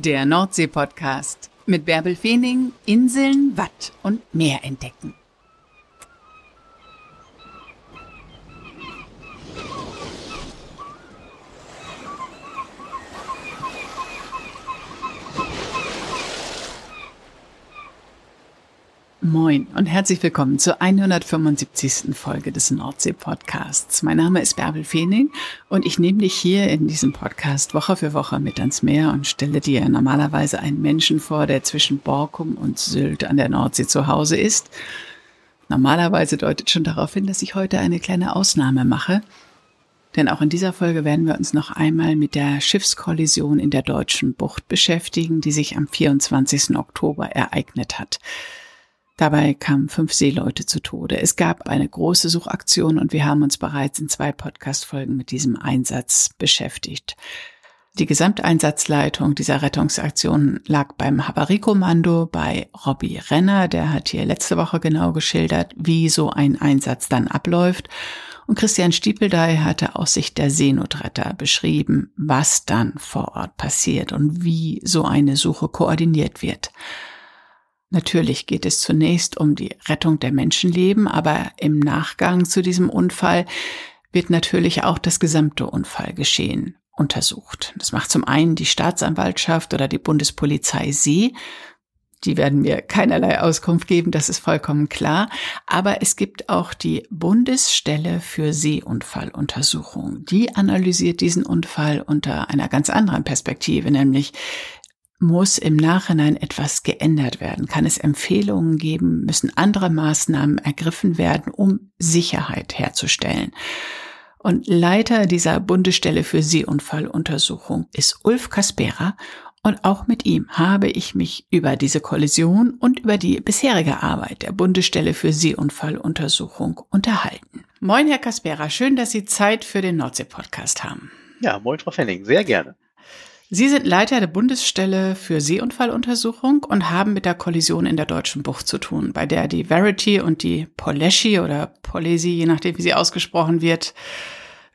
Der Nordsee-Podcast mit Bärbel Feening, Inseln, Watt und Meer entdecken. Moin und herzlich willkommen zur 175. Folge des Nordsee-Podcasts. Mein Name ist Bärbel Feening und ich nehme dich hier in diesem Podcast Woche für Woche mit ans Meer und stelle dir normalerweise einen Menschen vor, der zwischen Borkum und Sylt an der Nordsee zu Hause ist. Normalerweise deutet schon darauf hin, dass ich heute eine kleine Ausnahme mache. Denn auch in dieser Folge werden wir uns noch einmal mit der Schiffskollision in der deutschen Bucht beschäftigen, die sich am 24. Oktober ereignet hat. Dabei kamen fünf Seeleute zu Tode. Es gab eine große Suchaktion und wir haben uns bereits in zwei Podcast-Folgen mit diesem Einsatz beschäftigt. Die Gesamteinsatzleitung dieser Rettungsaktion lag beim Havariekommando bei Robbie Renner. Der hat hier letzte Woche genau geschildert, wie so ein Einsatz dann abläuft. Und Christian Stiepeldey hatte aus Sicht der Seenotretter beschrieben, was dann vor Ort passiert und wie so eine Suche koordiniert wird. Natürlich geht es zunächst um die Rettung der Menschenleben, aber im Nachgang zu diesem Unfall wird natürlich auch das gesamte Unfallgeschehen untersucht. Das macht zum einen die Staatsanwaltschaft oder die Bundespolizei See. Die werden mir keinerlei Auskunft geben, das ist vollkommen klar. Aber es gibt auch die Bundesstelle für Seeunfalluntersuchung. Die analysiert diesen Unfall unter einer ganz anderen Perspektive, nämlich muss im Nachhinein etwas geändert werden? Kann es Empfehlungen geben? Müssen andere Maßnahmen ergriffen werden, um Sicherheit herzustellen? Und Leiter dieser Bundesstelle für Seeunfalluntersuchung ist Ulf Kaspera. Und auch mit ihm habe ich mich über diese Kollision und über die bisherige Arbeit der Bundesstelle für Seeunfalluntersuchung unterhalten. Moin, Herr Kaspera. Schön, dass Sie Zeit für den Nordsee-Podcast haben. Ja, moin, Frau Fenning. Sehr gerne. Sie sind Leiter der Bundesstelle für Seeunfalluntersuchung und haben mit der Kollision in der deutschen Bucht zu tun, bei der die Verity und die Poleschi oder Polesi, je nachdem wie sie ausgesprochen wird,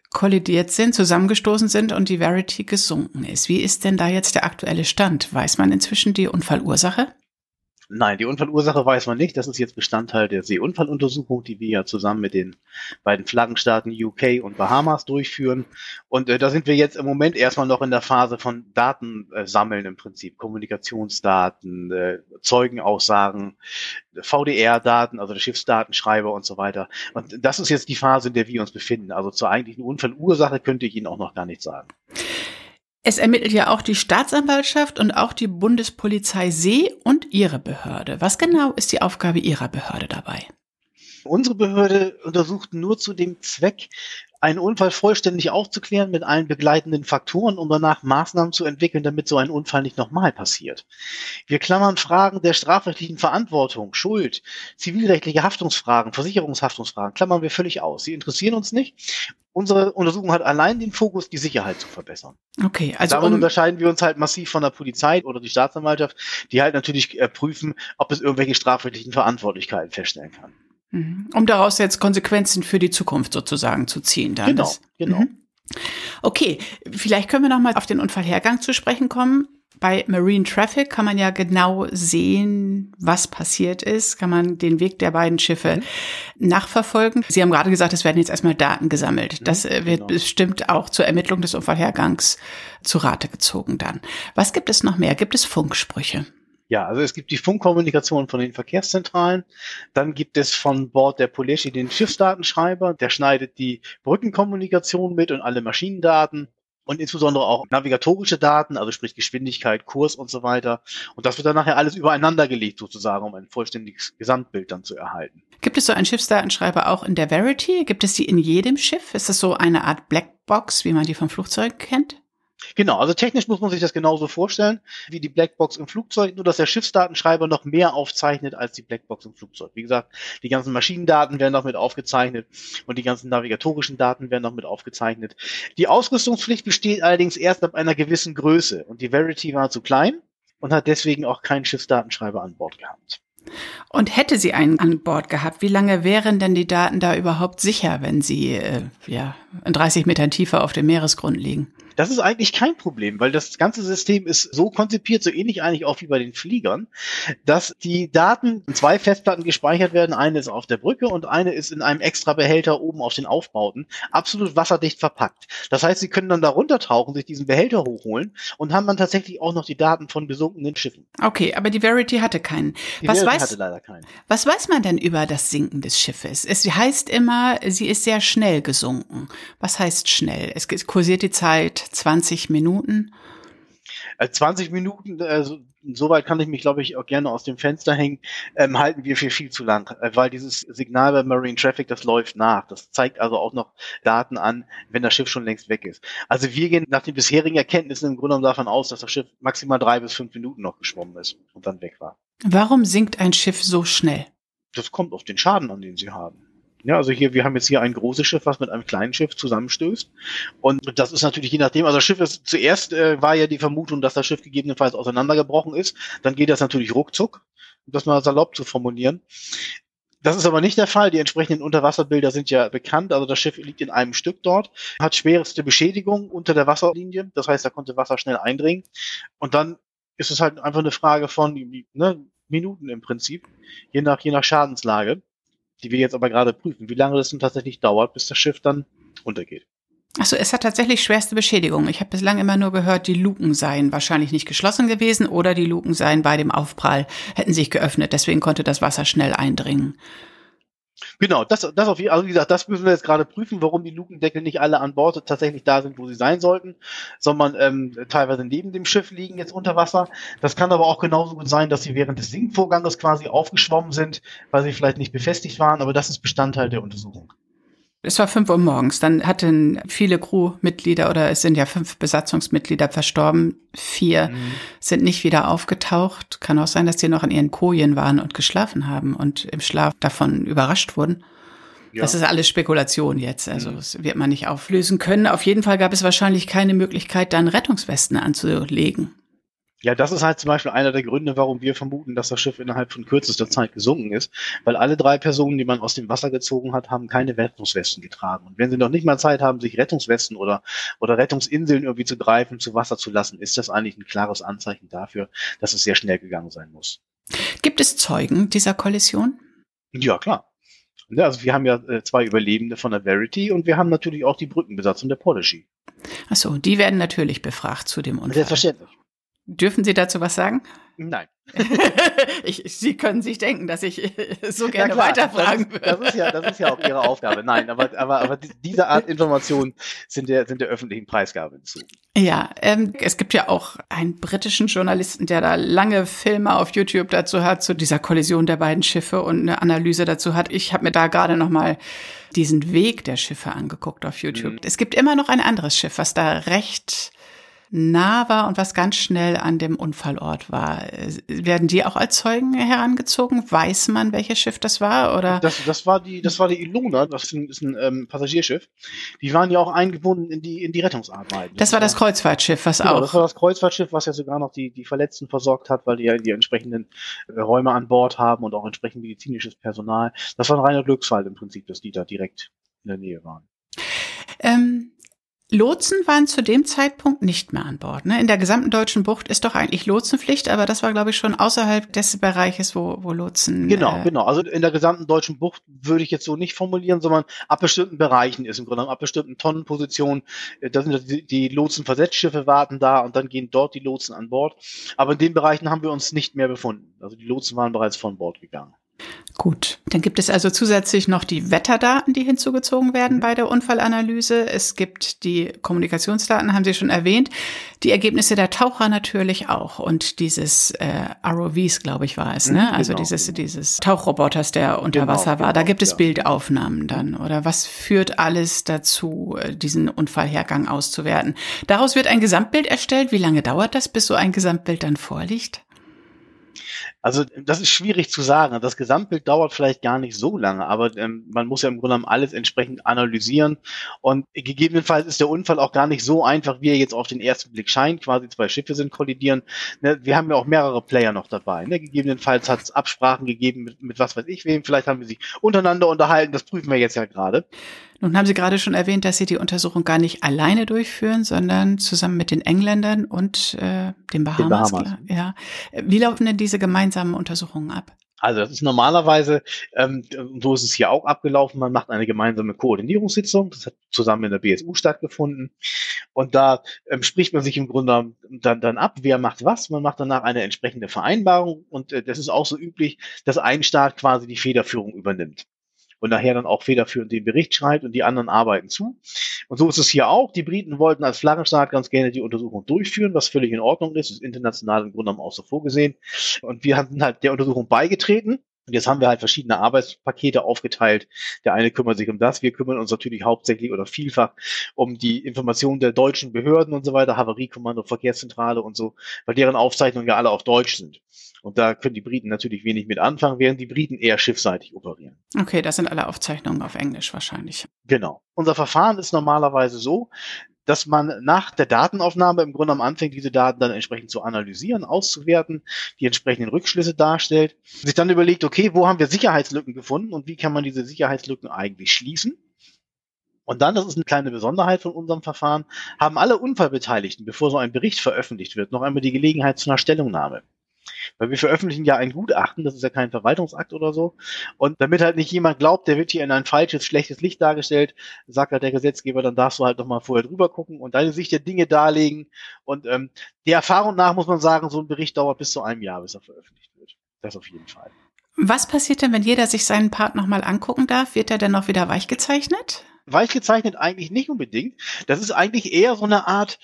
kollidiert sind, zusammengestoßen sind und die Verity gesunken ist. Wie ist denn da jetzt der aktuelle Stand? Weiß man inzwischen die Unfallursache? Nein, die Unfallursache weiß man nicht. Das ist jetzt Bestandteil der Seeunfalluntersuchung, die wir ja zusammen mit den beiden Flaggenstaaten UK und Bahamas durchführen. Und äh, da sind wir jetzt im Moment erstmal noch in der Phase von Datensammeln äh, im Prinzip. Kommunikationsdaten, äh, Zeugenaussagen, VDR-Daten, also der Schiffsdatenschreiber und so weiter. Und das ist jetzt die Phase, in der wir uns befinden. Also zur eigentlichen Unfallursache könnte ich Ihnen auch noch gar nichts sagen. Es ermittelt ja auch die Staatsanwaltschaft und auch die Bundespolizei See und ihre Behörde. Was genau ist die Aufgabe Ihrer Behörde dabei? Unsere Behörde untersucht nur zu dem Zweck, einen Unfall vollständig aufzuklären mit allen begleitenden Faktoren, um danach Maßnahmen zu entwickeln, damit so ein Unfall nicht nochmal passiert. Wir klammern Fragen der strafrechtlichen Verantwortung, Schuld, zivilrechtliche Haftungsfragen, Versicherungshaftungsfragen, klammern wir völlig aus. Sie interessieren uns nicht. Unsere Untersuchung hat allein den Fokus, die Sicherheit zu verbessern. Okay, also Darin um unterscheiden wir uns halt massiv von der Polizei oder die Staatsanwaltschaft, die halt natürlich äh, prüfen, ob es irgendwelche strafrechtlichen Verantwortlichkeiten feststellen kann. Mhm. Um daraus jetzt Konsequenzen für die Zukunft sozusagen zu ziehen. Dann genau, genau. Mhm. Okay, vielleicht können wir noch mal auf den Unfallhergang zu sprechen kommen. Bei Marine Traffic kann man ja genau sehen, was passiert ist, kann man den Weg der beiden Schiffe mhm. nachverfolgen. Sie haben gerade gesagt, es werden jetzt erstmal Daten gesammelt. Mhm, das äh, wird genau. bestimmt auch zur Ermittlung des Unfallhergangs zu Rate gezogen dann. Was gibt es noch mehr? Gibt es Funksprüche? Ja, also es gibt die Funkkommunikation von den Verkehrszentralen. Dann gibt es von Bord der Poleschi den Schiffsdatenschreiber. Der schneidet die Brückenkommunikation mit und alle Maschinendaten und insbesondere auch navigatorische Daten, also sprich Geschwindigkeit, Kurs und so weiter. Und das wird dann nachher alles übereinander gelegt sozusagen, um ein vollständiges Gesamtbild dann zu erhalten. Gibt es so einen Schiffsdatenschreiber auch in der Verity? Gibt es die in jedem Schiff? Ist das so eine Art Blackbox, wie man die vom Flugzeug kennt? Genau, also technisch muss man sich das genauso vorstellen wie die Blackbox im Flugzeug, nur dass der Schiffsdatenschreiber noch mehr aufzeichnet als die Blackbox im Flugzeug. Wie gesagt, die ganzen Maschinendaten werden noch mit aufgezeichnet und die ganzen navigatorischen Daten werden noch mit aufgezeichnet. Die Ausrüstungspflicht besteht allerdings erst ab einer gewissen Größe und die Verity war zu klein und hat deswegen auch keinen Schiffsdatenschreiber an Bord gehabt. Und hätte sie einen an Bord gehabt, wie lange wären denn die Daten da überhaupt sicher, wenn sie äh, ja, in 30 Metern tiefer auf dem Meeresgrund liegen? Das ist eigentlich kein Problem, weil das ganze System ist so konzipiert, so ähnlich eigentlich auch wie bei den Fliegern, dass die Daten in zwei Festplatten gespeichert werden. Eine ist auf der Brücke und eine ist in einem extra Behälter oben auf den Aufbauten, absolut wasserdicht verpackt. Das heißt, Sie können dann da runtertauchen, sich diesen Behälter hochholen und haben dann tatsächlich auch noch die Daten von gesunkenen Schiffen. Okay, aber die Verity hatte keinen. Die was, Verity weiß, hatte leider keinen. was weiß man denn über das Sinken des Schiffes? Es heißt immer, sie ist sehr schnell gesunken. Was heißt schnell? Es kursiert die Zeit 20 Minuten. Äh, 20 Minuten, also soweit kann ich mich, glaube ich, auch gerne aus dem Fenster hängen, ähm, halten wir für viel zu lang, äh, weil dieses Signal bei Marine Traffic, das läuft nach. Das zeigt also auch noch Daten an, wenn das Schiff schon längst weg ist. Also wir gehen nach den bisherigen Erkenntnissen im Grunde genommen davon aus, dass das Schiff maximal drei bis fünf Minuten noch geschwommen ist und dann weg war. Warum sinkt ein Schiff so schnell? Das kommt auf den Schaden an, den sie haben. Ja, also hier, wir haben jetzt hier ein großes Schiff, was mit einem kleinen Schiff zusammenstößt. Und das ist natürlich je nachdem, also das Schiff ist, zuerst äh, war ja die Vermutung, dass das Schiff gegebenenfalls auseinandergebrochen ist. Dann geht das natürlich ruckzuck, um das mal salopp zu formulieren. Das ist aber nicht der Fall. Die entsprechenden Unterwasserbilder sind ja bekannt. Also das Schiff liegt in einem Stück dort, hat schwerste Beschädigung unter der Wasserlinie. Das heißt, da konnte Wasser schnell eindringen. Und dann ist es halt einfach eine Frage von ne, Minuten im Prinzip, je nach, je nach Schadenslage die wir jetzt aber gerade prüfen, wie lange das denn tatsächlich dauert, bis das Schiff dann untergeht. Also es hat tatsächlich schwerste Beschädigung. Ich habe bislang immer nur gehört, die Luken seien wahrscheinlich nicht geschlossen gewesen oder die Luken seien bei dem Aufprall, hätten sich geöffnet. Deswegen konnte das Wasser schnell eindringen. Genau, das, das auf jeden Also wie gesagt, das müssen wir jetzt gerade prüfen, warum die Lukendeckel nicht alle an Bord tatsächlich da sind, wo sie sein sollten, sondern ähm, teilweise neben dem Schiff liegen jetzt unter Wasser. Das kann aber auch genauso gut sein, dass sie während des Sinkvorganges quasi aufgeschwommen sind, weil sie vielleicht nicht befestigt waren, aber das ist Bestandteil der Untersuchung. Es war fünf Uhr morgens. Dann hatten viele Crewmitglieder oder es sind ja fünf Besatzungsmitglieder verstorben. Vier mhm. sind nicht wieder aufgetaucht. Kann auch sein, dass die noch in ihren Kojen waren und geschlafen haben und im Schlaf davon überrascht wurden. Ja. Das ist alles Spekulation jetzt. Also mhm. das wird man nicht auflösen können. Auf jeden Fall gab es wahrscheinlich keine Möglichkeit, dann Rettungswesten anzulegen. Ja, das ist halt zum Beispiel einer der Gründe, warum wir vermuten, dass das Schiff innerhalb von kürzester Zeit gesunken ist. Weil alle drei Personen, die man aus dem Wasser gezogen hat, haben keine Rettungswesten getragen. Und wenn sie noch nicht mal Zeit haben, sich Rettungswesten oder, oder Rettungsinseln irgendwie zu greifen, zu Wasser zu lassen, ist das eigentlich ein klares Anzeichen dafür, dass es sehr schnell gegangen sein muss. Gibt es Zeugen dieser Kollision? Ja, klar. Also wir haben ja äh, zwei Überlebende von der Verity und wir haben natürlich auch die Brückenbesatzung der Policy. Achso, die werden natürlich befragt zu dem Unfall. Selbstverständlich. Dürfen Sie dazu was sagen? Nein. ich, Sie können sich denken, dass ich so gerne klar, weiterfragen würde. Das ist, ja, das ist ja auch Ihre Aufgabe. Nein, aber, aber, aber diese Art Informationen sind der, sind der öffentlichen Preisgabe zu. Ja, ähm, es gibt ja auch einen britischen Journalisten, der da lange Filme auf YouTube dazu hat, zu dieser Kollision der beiden Schiffe und eine Analyse dazu hat. Ich habe mir da gerade noch mal diesen Weg der Schiffe angeguckt auf YouTube. Mhm. Es gibt immer noch ein anderes Schiff, was da recht nah war und was ganz schnell an dem Unfallort war. Werden die auch als Zeugen herangezogen? Weiß man, welches Schiff das war? Oder? Das, das war die, das war die Ilona, das ist ein, ist ein ähm, Passagierschiff. Die waren ja auch eingebunden in die, in die Rettungsarbeiten. Das, das war das Kreuzfahrtschiff, was genau, auch. Das war das Kreuzfahrtschiff, was ja sogar noch die, die Verletzten versorgt hat, weil die ja die entsprechenden äh, Räume an Bord haben und auch entsprechend medizinisches Personal. Das war ein reiner Glücksfall im Prinzip, dass die da direkt in der Nähe waren. Ähm, Lotsen waren zu dem Zeitpunkt nicht mehr an Bord. Ne? In der gesamten deutschen Bucht ist doch eigentlich Lotsenpflicht, aber das war, glaube ich, schon außerhalb des Bereiches, wo, wo Lotsen. Genau, äh, genau. Also in der gesamten deutschen Bucht würde ich jetzt so nicht formulieren, sondern ab bestimmten Bereichen ist im Grunde ab bestimmten Tonnenpositionen, äh, da sind die, die Lotsenversetzschiffe warten da und dann gehen dort die Lotsen an Bord. Aber in den Bereichen haben wir uns nicht mehr befunden. Also die Lotsen waren bereits von Bord gegangen. Gut, dann gibt es also zusätzlich noch die Wetterdaten, die hinzugezogen werden mhm. bei der Unfallanalyse. Es gibt die Kommunikationsdaten, haben Sie schon erwähnt, die Ergebnisse der Taucher natürlich auch und dieses äh, ROVs, glaube ich, war es, ne? Mhm, also genau, dieses genau. dieses Tauchroboters, der unter genau, Wasser war. Genau, da gibt es ja. Bildaufnahmen dann oder was führt alles dazu, äh, diesen Unfallhergang auszuwerten? Daraus wird ein Gesamtbild erstellt. Wie lange dauert das, bis so ein Gesamtbild dann vorliegt? Also das ist schwierig zu sagen. Das Gesamtbild dauert vielleicht gar nicht so lange, aber ähm, man muss ja im Grunde genommen alles entsprechend analysieren. Und gegebenenfalls ist der Unfall auch gar nicht so einfach, wie er jetzt auf den ersten Blick scheint. Quasi zwei Schiffe sind kollidieren. Ne, wir haben ja auch mehrere Player noch dabei. Ne? Gegebenenfalls hat es Absprachen gegeben mit, mit was weiß ich wem. Vielleicht haben wir sich untereinander unterhalten. Das prüfen wir jetzt ja gerade. Nun haben Sie gerade schon erwähnt, dass Sie die Untersuchung gar nicht alleine durchführen, sondern zusammen mit den Engländern und äh, den Bahamas. Den Bahamas. Ja. Wie laufen denn diese gemeinsamen Untersuchungen ab? Also das ist normalerweise, ähm, so ist es hier auch abgelaufen, man macht eine gemeinsame Koordinierungssitzung, das hat zusammen in der BSU stattgefunden. Und da ähm, spricht man sich im Grunde dann, dann ab, wer macht was, man macht danach eine entsprechende Vereinbarung. Und äh, das ist auch so üblich, dass ein Staat quasi die Federführung übernimmt und nachher dann auch federführend den Bericht schreibt und die anderen arbeiten zu. Und so ist es hier auch. Die Briten wollten als Flaggenstaat ganz gerne die Untersuchung durchführen, was völlig in Ordnung ist. Das ist international im Grunde genommen auch so vorgesehen. Und wir haben halt der Untersuchung beigetreten. Und jetzt haben wir halt verschiedene Arbeitspakete aufgeteilt. Der eine kümmert sich um das. Wir kümmern uns natürlich hauptsächlich oder vielfach um die Informationen der deutschen Behörden und so weiter, Havariekommando, Verkehrszentrale und so, weil deren Aufzeichnungen ja alle auf Deutsch sind. Und da können die Briten natürlich wenig mit anfangen, während die Briten eher schiffseitig operieren. Okay, das sind alle Aufzeichnungen auf Englisch wahrscheinlich. Genau. Unser Verfahren ist normalerweise so, dass man nach der Datenaufnahme im Grunde am Anfang diese Daten dann entsprechend zu analysieren, auszuwerten, die entsprechenden Rückschlüsse darstellt, sich dann überlegt, okay, wo haben wir Sicherheitslücken gefunden und wie kann man diese Sicherheitslücken eigentlich schließen? Und dann, das ist eine kleine Besonderheit von unserem Verfahren, haben alle Unfallbeteiligten, bevor so ein Bericht veröffentlicht wird, noch einmal die Gelegenheit zu einer Stellungnahme. Weil wir veröffentlichen ja ein Gutachten, das ist ja kein Verwaltungsakt oder so. Und damit halt nicht jemand glaubt, der wird hier in ein falsches, schlechtes Licht dargestellt, sagt halt der Gesetzgeber, dann darfst du halt nochmal vorher drüber gucken und deine Sicht der Dinge darlegen. Und ähm, der Erfahrung nach muss man sagen, so ein Bericht dauert bis zu einem Jahr, bis er veröffentlicht wird. Das auf jeden Fall. Was passiert denn, wenn jeder sich seinen Part nochmal angucken darf? Wird er dann noch wieder weichgezeichnet? Weichgezeichnet eigentlich nicht unbedingt. Das ist eigentlich eher so eine Art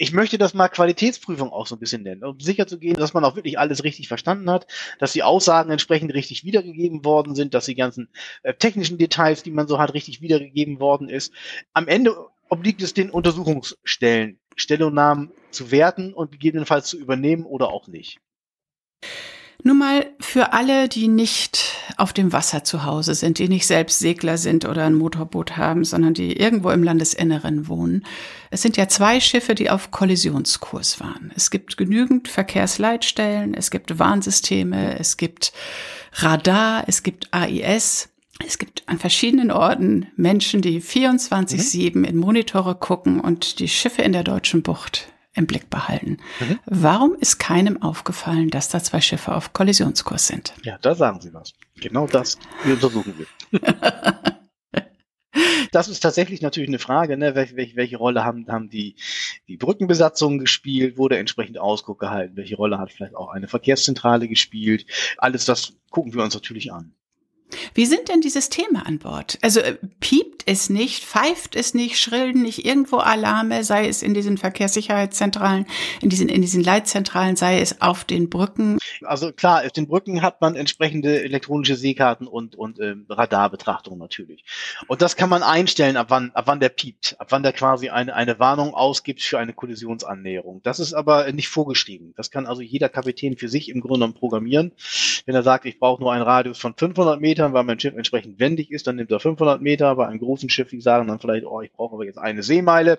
ich möchte das mal Qualitätsprüfung auch so ein bisschen nennen, um sicher zu gehen, dass man auch wirklich alles richtig verstanden hat, dass die Aussagen entsprechend richtig wiedergegeben worden sind, dass die ganzen äh, technischen Details, die man so hat, richtig wiedergegeben worden ist. Am Ende obliegt es den Untersuchungsstellen, Stellungnahmen zu werten und gegebenenfalls zu übernehmen oder auch nicht. Nun mal für alle, die nicht auf dem Wasser zu Hause sind, die nicht selbst Segler sind oder ein Motorboot haben, sondern die irgendwo im Landesinneren wohnen. Es sind ja zwei Schiffe, die auf Kollisionskurs waren. Es gibt genügend Verkehrsleitstellen, es gibt Warnsysteme, es gibt Radar, es gibt AIS. Es gibt an verschiedenen Orten Menschen, die 24-7 mhm. in Monitore gucken und die Schiffe in der deutschen Bucht im Blick behalten. Mhm. Warum ist keinem aufgefallen, dass da zwei Schiffe auf Kollisionskurs sind? Ja, da sagen Sie was. Genau das wir untersuchen wir. das ist tatsächlich natürlich eine Frage, ne? welche, welche, welche Rolle haben, haben die, die Brückenbesatzungen gespielt, wurde entsprechend Ausguck gehalten, welche Rolle hat vielleicht auch eine Verkehrszentrale gespielt. Alles das gucken wir uns natürlich an. Wie sind denn die Systeme an Bord? Also äh, piept es nicht, pfeift es nicht, schrillen nicht irgendwo Alarme, sei es in diesen Verkehrssicherheitszentralen, in diesen, in diesen Leitzentralen, sei es auf den Brücken? Also klar, auf den Brücken hat man entsprechende elektronische Seekarten und, und äh, Radarbetrachtungen natürlich. Und das kann man einstellen, ab wann, ab wann der piept, ab wann der quasi eine, eine Warnung ausgibt für eine Kollisionsannäherung. Das ist aber nicht vorgeschrieben. Das kann also jeder Kapitän für sich im Grunde genommen programmieren. Wenn er sagt, ich brauche nur einen Radius von 500 Metern, Metern, weil mein Schiff entsprechend wendig ist, dann nimmt er 500 Meter. Bei einem großen Schiff, die sagen dann vielleicht, oh, ich brauche aber jetzt eine Seemeile.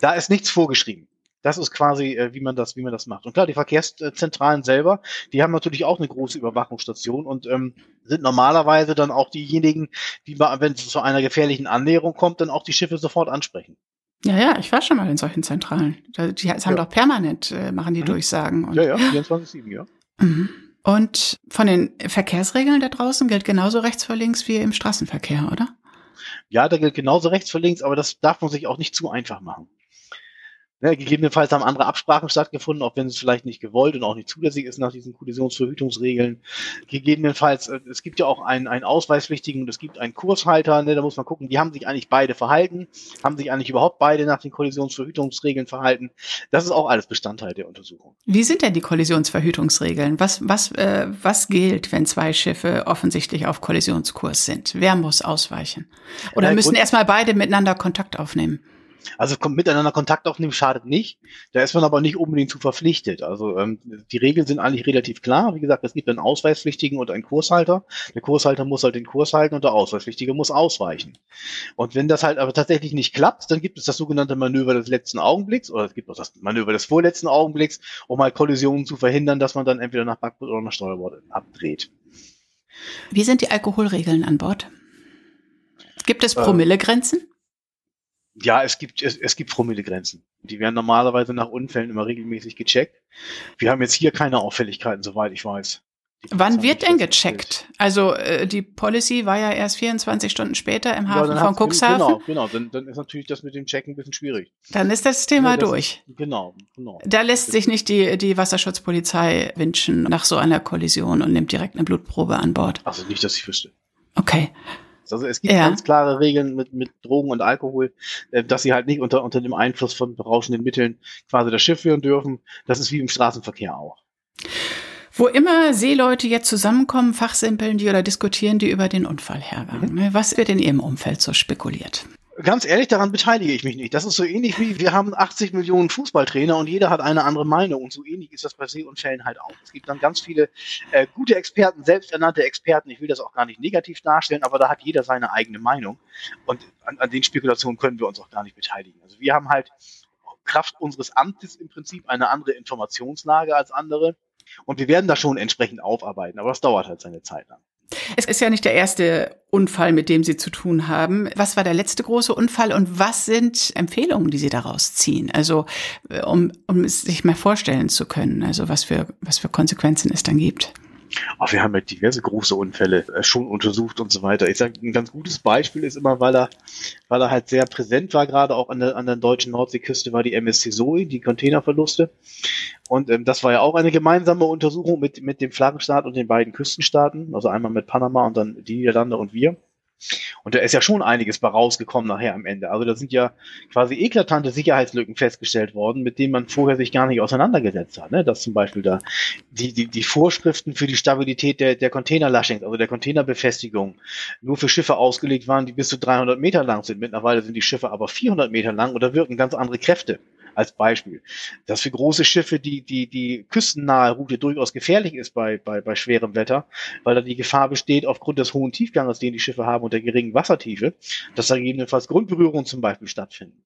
Da ist nichts vorgeschrieben. Das ist quasi, äh, wie man das, wie man das macht. Und klar, die Verkehrszentralen selber, die haben natürlich auch eine große Überwachungsstation und ähm, sind normalerweise dann auch diejenigen, die, wenn es zu einer gefährlichen Annäherung kommt, dann auch die Schiffe sofort ansprechen. Ja, ja, ich war schon mal in solchen Zentralen. Die haben ja. doch permanent, äh, machen die mhm. Durchsagen. Und, ja, ja, 24-7, ja. Mhm. Und von den Verkehrsregeln da draußen gilt genauso rechts vor links wie im Straßenverkehr, oder? Ja, da gilt genauso rechts vor links, aber das darf man sich auch nicht zu einfach machen. Ne, gegebenenfalls haben andere Absprachen stattgefunden, auch wenn es vielleicht nicht gewollt und auch nicht zulässig ist nach diesen Kollisionsverhütungsregeln. Gegebenenfalls, äh, es gibt ja auch einen, einen Ausweispflichtigen und es gibt einen Kurshalter, ne, da muss man gucken, die haben sich eigentlich beide verhalten, haben sich eigentlich überhaupt beide nach den Kollisionsverhütungsregeln verhalten. Das ist auch alles Bestandteil der Untersuchung. Wie sind denn die Kollisionsverhütungsregeln? Was, was, äh, was gilt, wenn zwei Schiffe offensichtlich auf Kollisionskurs sind? Wer muss ausweichen? Oder ja, müssen erstmal beide miteinander Kontakt aufnehmen? Also kommt miteinander Kontakt aufnehmen schadet nicht. Da ist man aber nicht unbedingt zu verpflichtet. Also ähm, die Regeln sind eigentlich relativ klar. Wie gesagt, es gibt einen Ausweispflichtigen und einen Kurshalter. Der Kurshalter muss halt den Kurs halten und der Ausweispflichtige muss ausweichen. Und wenn das halt aber tatsächlich nicht klappt, dann gibt es das sogenannte Manöver des letzten Augenblicks oder es gibt auch das Manöver des vorletzten Augenblicks, um halt Kollisionen zu verhindern, dass man dann entweder nach Backbord oder nach Steuerbord abdreht. Wie sind die Alkoholregeln an Bord? Gibt es Promillegrenzen? Ja, es gibt, es, es gibt Promillegrenzen. Die werden normalerweise nach Unfällen immer regelmäßig gecheckt. Wir haben jetzt hier keine Auffälligkeiten, soweit ich weiß. Wann wird denn gecheckt? Also äh, die Policy war ja erst 24 Stunden später im Hafen ja, von Cuxhaven. Genau, genau. Dann, dann ist natürlich das mit dem Checken ein bisschen schwierig. Dann ist das Thema ja, das durch. Ist, genau, genau. Da lässt sich nicht die, die Wasserschutzpolizei wünschen nach so einer Kollision und nimmt direkt eine Blutprobe an Bord. Also nicht, dass ich wüsste. Okay. Also es gibt ja. ganz klare Regeln mit, mit Drogen und Alkohol, äh, dass sie halt nicht unter, unter dem Einfluss von berauschenden Mitteln quasi das Schiff führen dürfen. Das ist wie im Straßenverkehr auch. Wo immer Seeleute jetzt zusammenkommen, fachsimpeln die oder diskutieren die über den Unfallhergang. Mhm. Was wird in ihrem Umfeld so spekuliert? Ganz ehrlich, daran beteilige ich mich nicht. Das ist so ähnlich wie, wir haben 80 Millionen Fußballtrainer und jeder hat eine andere Meinung. Und so ähnlich ist das bei Seeunfällen halt auch. Es gibt dann ganz viele äh, gute Experten, selbsternannte Experten. Ich will das auch gar nicht negativ darstellen, aber da hat jeder seine eigene Meinung. Und an, an den Spekulationen können wir uns auch gar nicht beteiligen. Also wir haben halt Kraft unseres Amtes im Prinzip eine andere Informationslage als andere. Und wir werden da schon entsprechend aufarbeiten, aber das dauert halt seine Zeit lang. Es ist ja nicht der erste Unfall, mit dem Sie zu tun haben. Was war der letzte große Unfall und was sind Empfehlungen, die Sie daraus ziehen? Also, äh, um, um es sich mal vorstellen zu können, also was für, was für Konsequenzen es dann gibt. Ach, wir haben ja diverse große Unfälle äh, schon untersucht und so weiter. Ich sage, ein ganz gutes Beispiel ist immer, weil er, weil er halt sehr präsent war, gerade auch an der, an der deutschen Nordseeküste, war die MSC Zoe, die Containerverluste. Und ähm, das war ja auch eine gemeinsame Untersuchung mit, mit dem Flaggenstaat und den beiden Küstenstaaten, also einmal mit Panama und dann die Niederlande und wir. Und da ist ja schon einiges bei rausgekommen nachher am Ende. Also da sind ja quasi eklatante Sicherheitslücken festgestellt worden, mit denen man vorher sich gar nicht auseinandergesetzt hat. Ne? Dass zum Beispiel da die, die, die Vorschriften für die Stabilität der, der Container-Lashings, also der Containerbefestigung, nur für Schiffe ausgelegt waren, die bis zu 300 Meter lang sind. Mittlerweile sind die Schiffe aber 400 Meter lang oder wirken ganz andere Kräfte als Beispiel. Dass für große Schiffe die, die, die küstennahe Route durchaus gefährlich ist bei, bei, bei schwerem Wetter, weil da die Gefahr besteht, aufgrund des hohen Tiefganges, den die Schiffe haben und der geringen Wassertiefe, dass da gegebenenfalls Grundberührungen zum Beispiel stattfinden.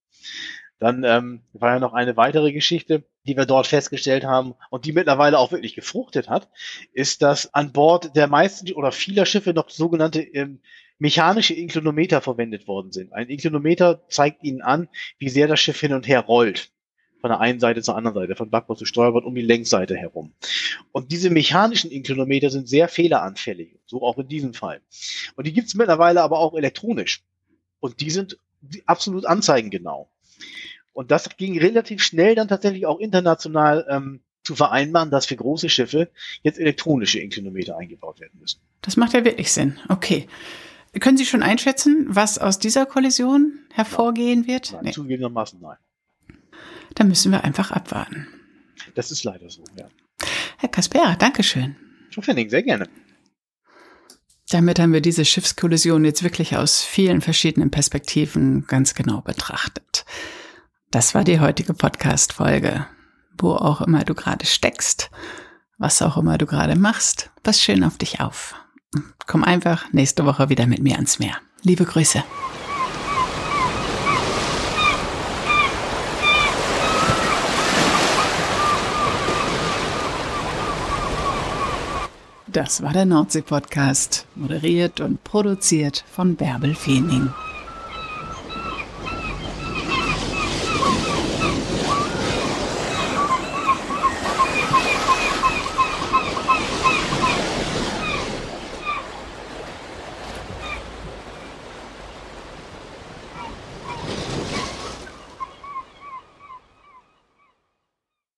Dann ähm, war ja noch eine weitere Geschichte, die wir dort festgestellt haben und die mittlerweile auch wirklich gefruchtet hat, ist, dass an Bord der meisten oder vieler Schiffe noch sogenannte ähm, mechanische Inklonometer verwendet worden sind. Ein Inklonometer zeigt Ihnen an, wie sehr das Schiff hin und her rollt von der einen Seite zur anderen Seite, von Backbord zu Steuerbord um die Längsseite herum. Und diese mechanischen Inklonometer sind sehr fehleranfällig, so auch in diesem Fall. Und die gibt es mittlerweile aber auch elektronisch. Und die sind absolut anzeigengenau. Und das ging relativ schnell dann tatsächlich auch international ähm, zu vereinbaren, dass für große Schiffe jetzt elektronische Inklonometer eingebaut werden müssen. Das macht ja wirklich Sinn. Okay. Können Sie schon einschätzen, was aus dieser Kollision hervorgehen wird? Nein, nee. Zugegebenermaßen nein. Da müssen wir einfach abwarten. Das ist leider so, ja. Herr Kaspera, Dankeschön. Frau Fenning, sehr gerne. Damit haben wir diese Schiffskollision jetzt wirklich aus vielen verschiedenen Perspektiven ganz genau betrachtet. Das war die heutige Podcast-Folge. Wo auch immer du gerade steckst, was auch immer du gerade machst, pass schön auf dich auf. Komm einfach nächste Woche wieder mit mir ans Meer. Liebe Grüße. Das war der Nordsee-Podcast, moderiert und produziert von Bärbel Feening.